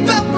me thinking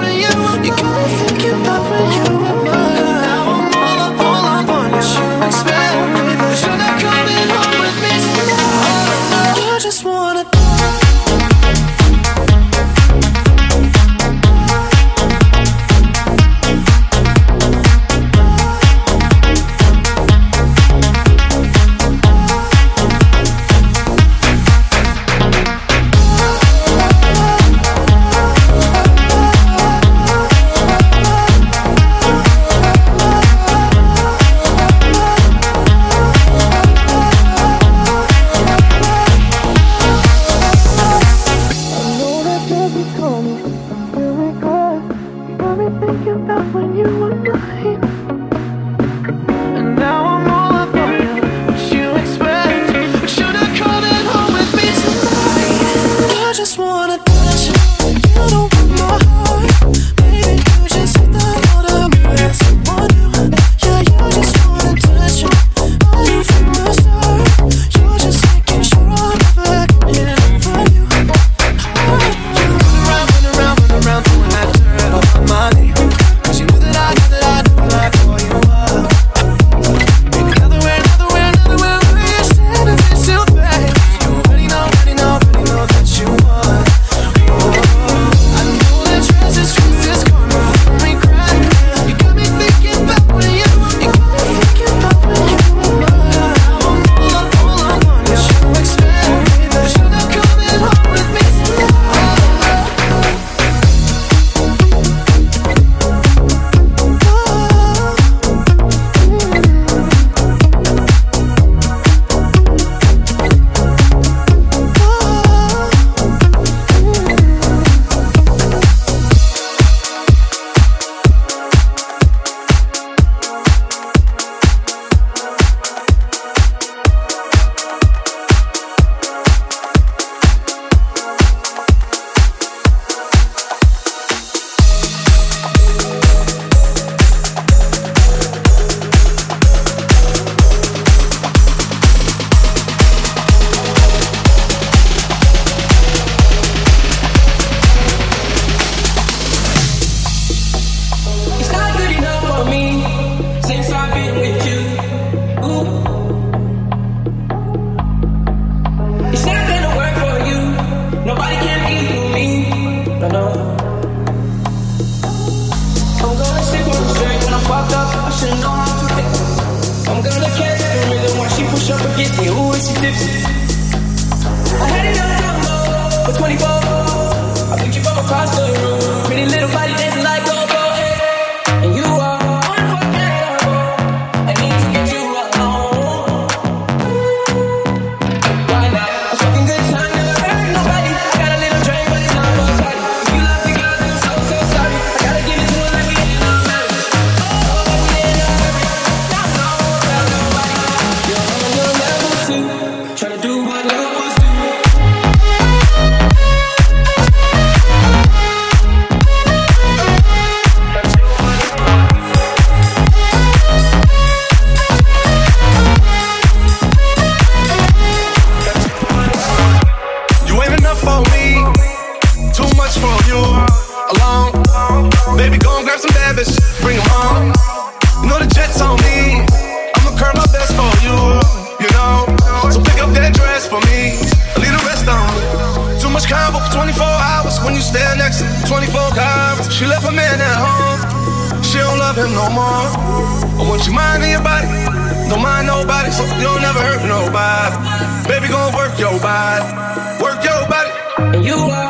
Put your mind in your body. Don't mind nobody, so you don't never hurt nobody. Baby, gon' work your body. Work your body. And you are.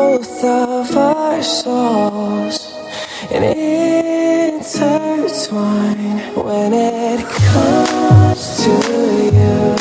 both of our souls and intertwine when it comes to you.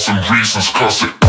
Some reasons, cause it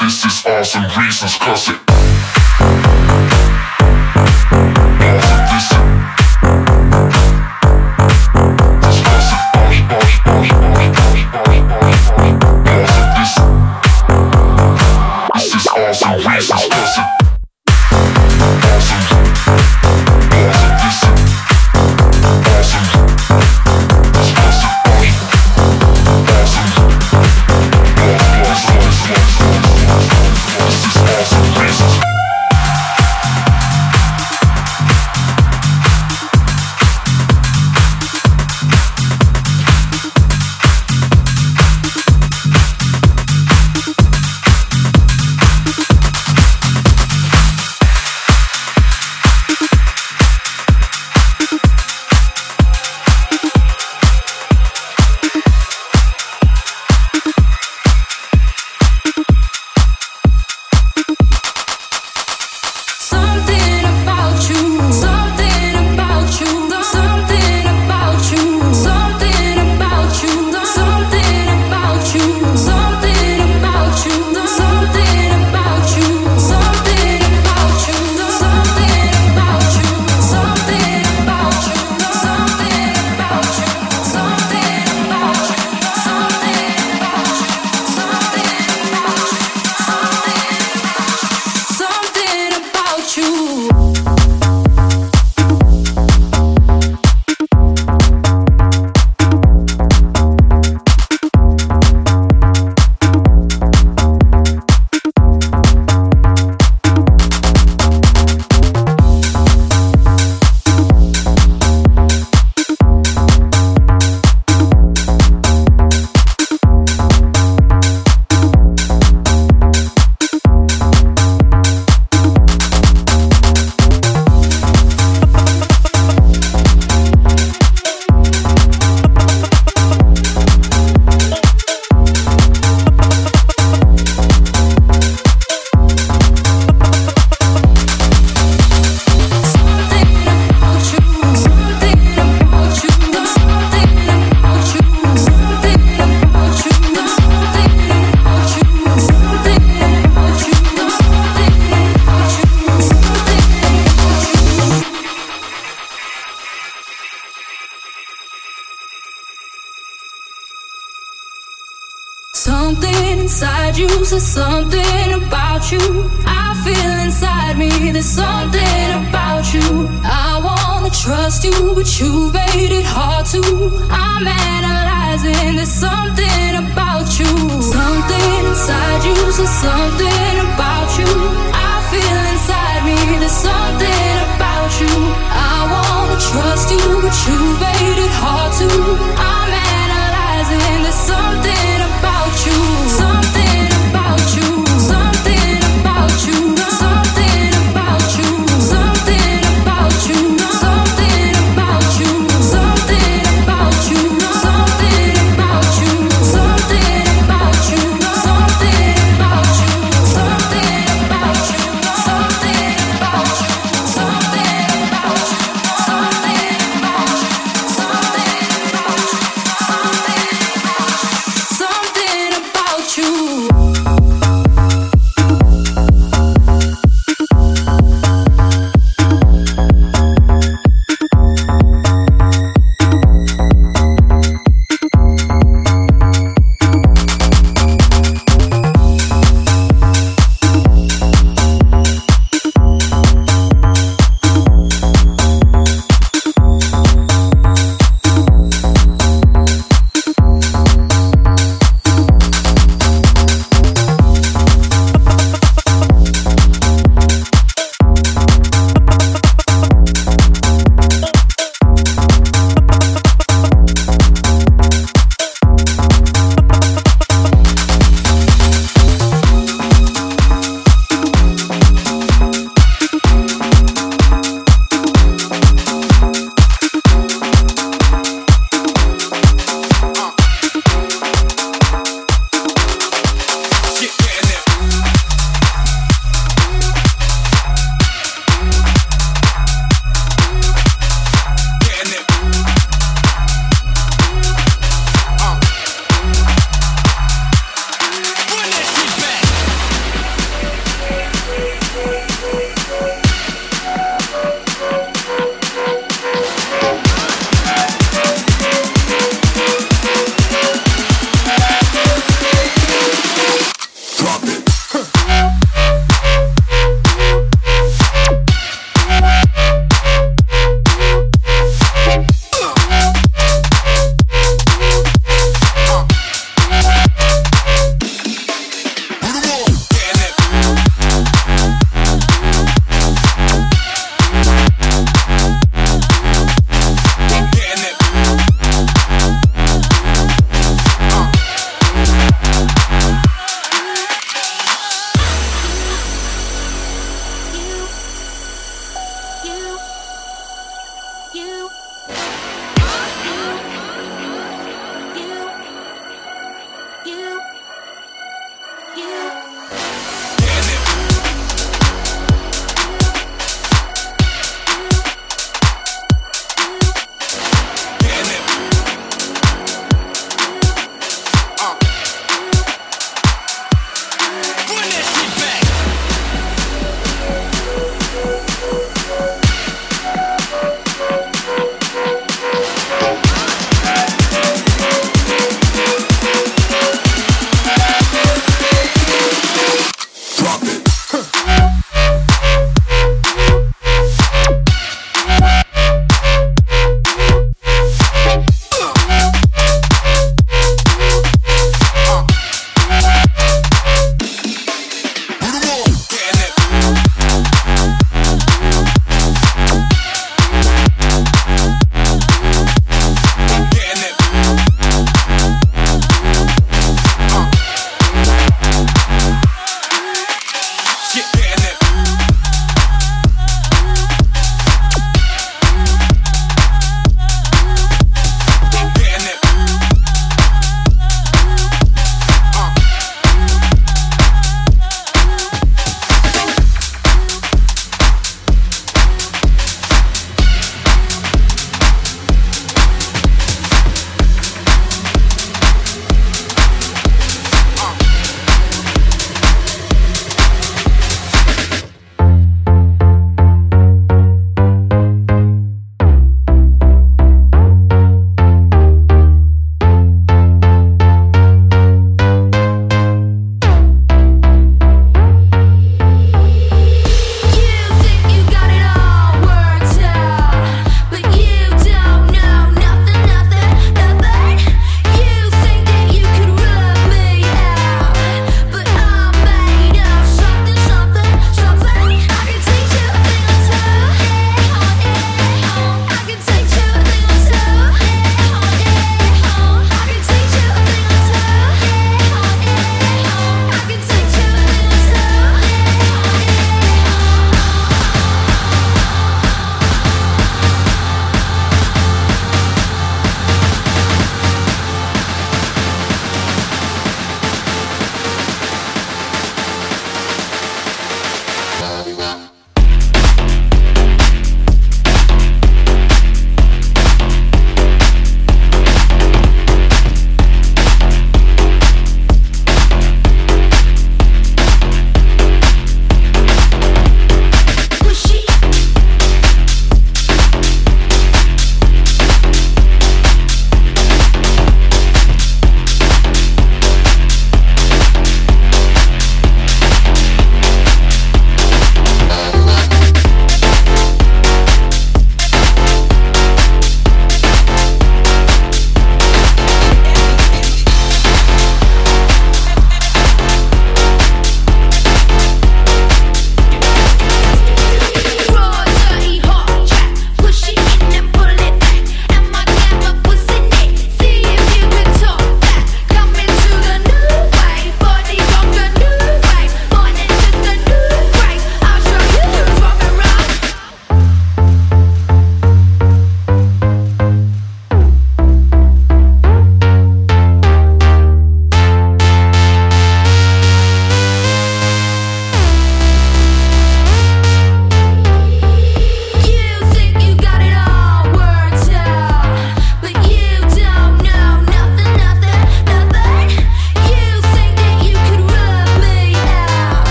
This is awesome reasons, cause it.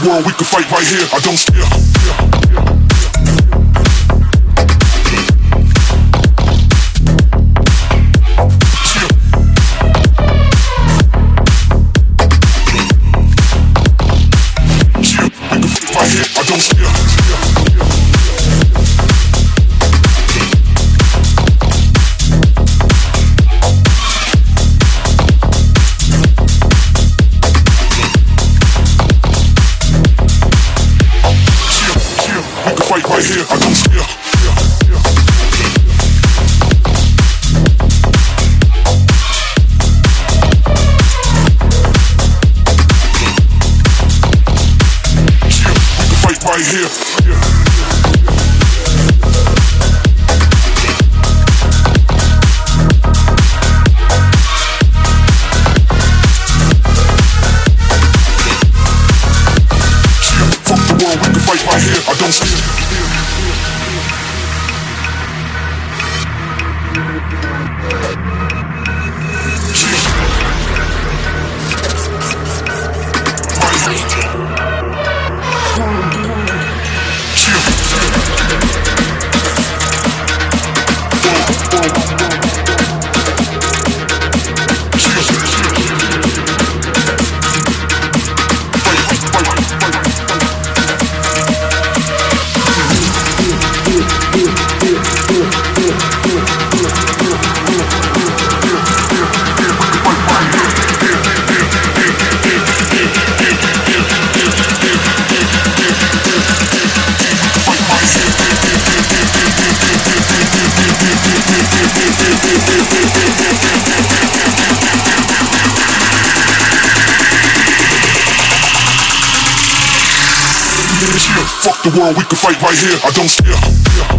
The world, we can fight right here. I don't scare. World, we can fight right here. I don't scare.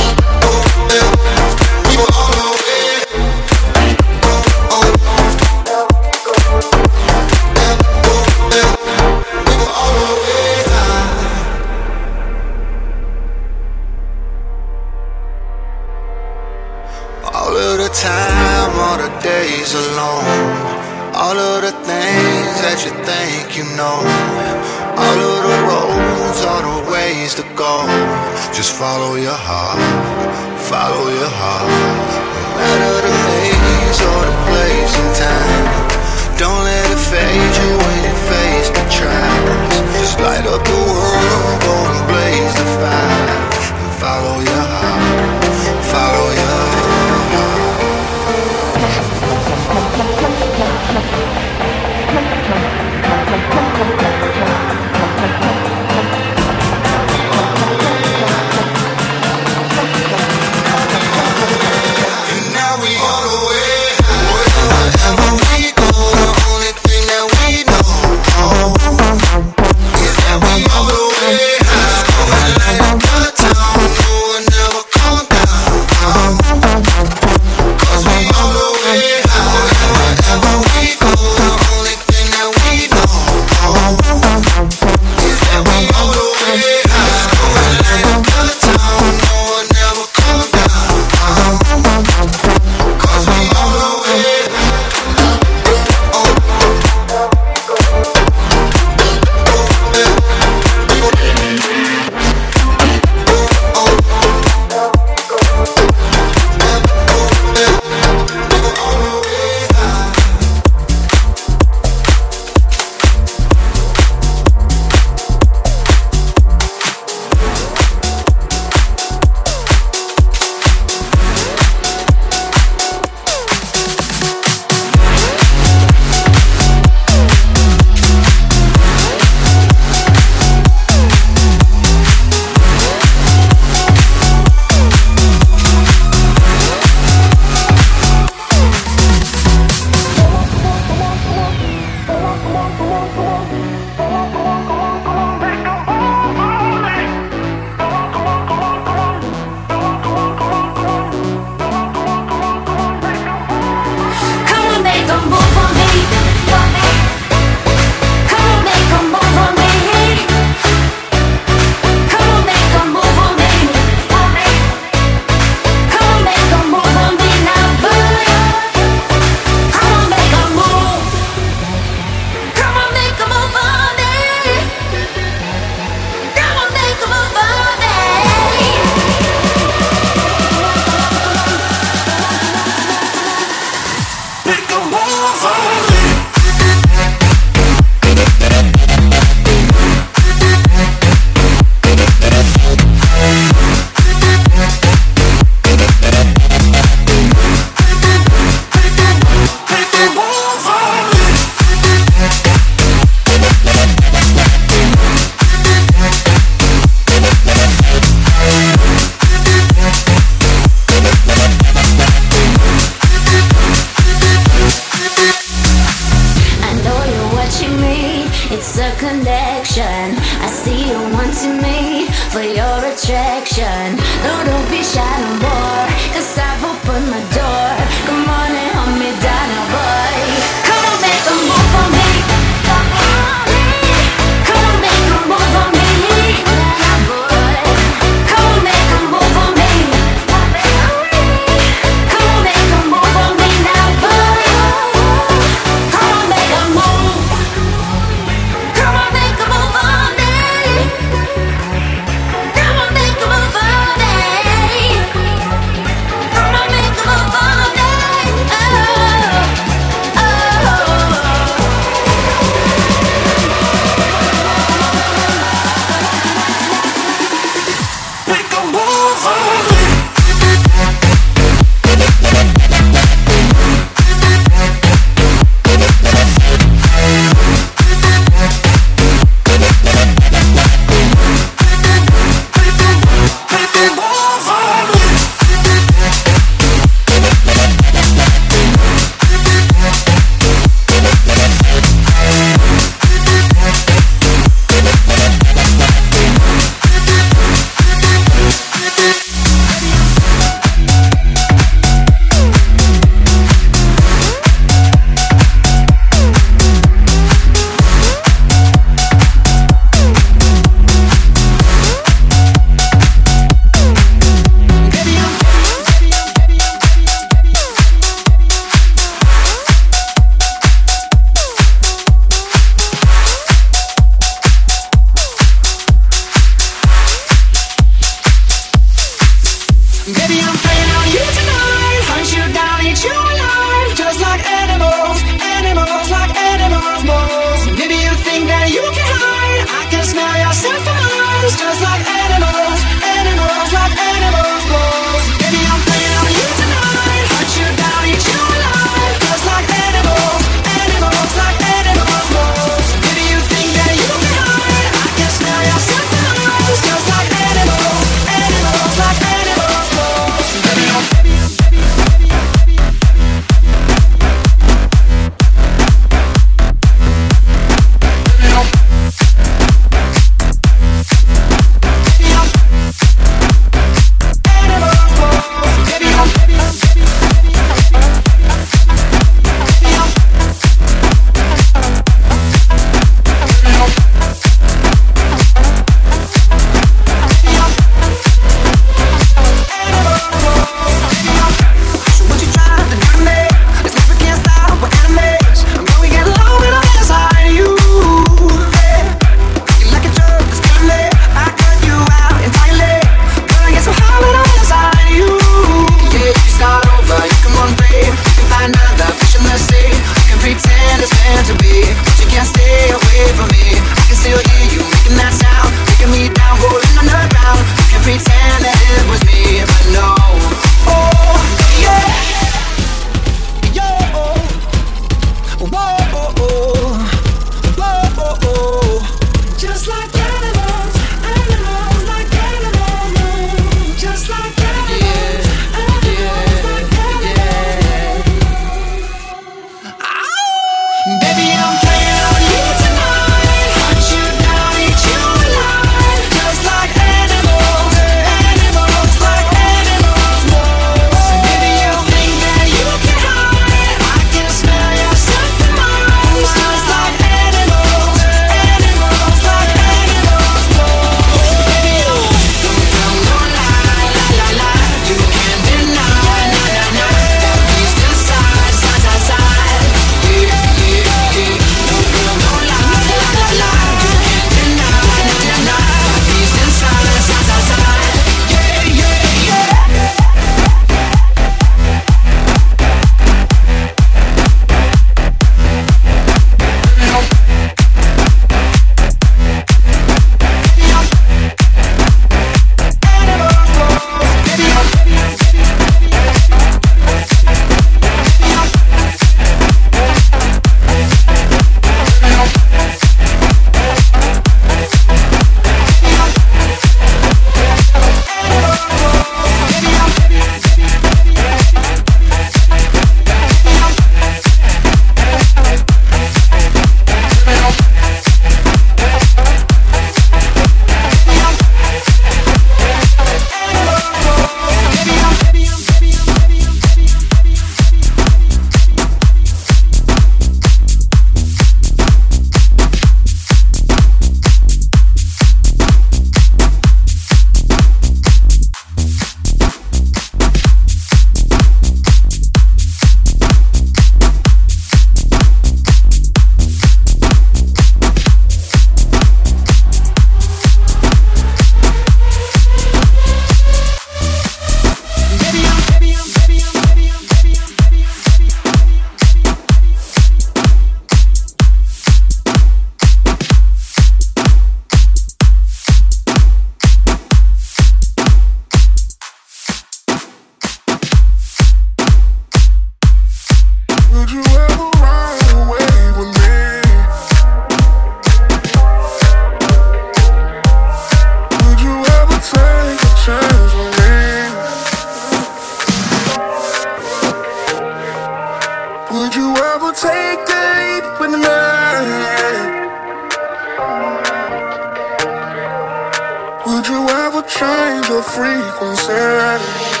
Would you ever change your frequency?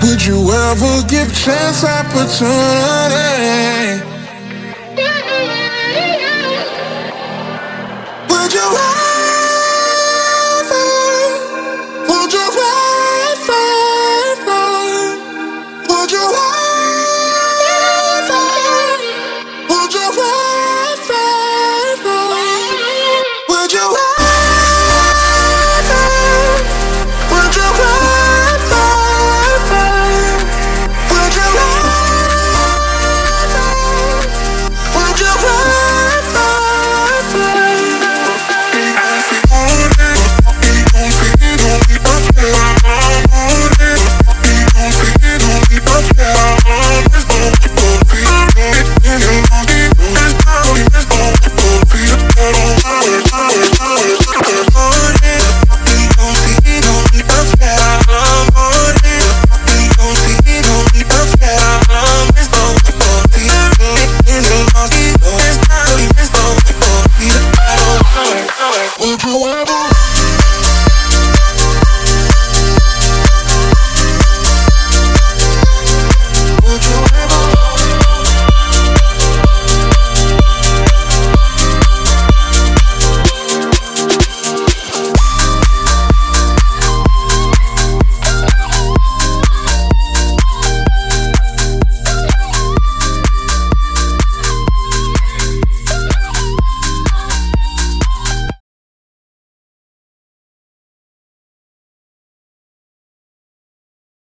Did you ever give chance opportunity?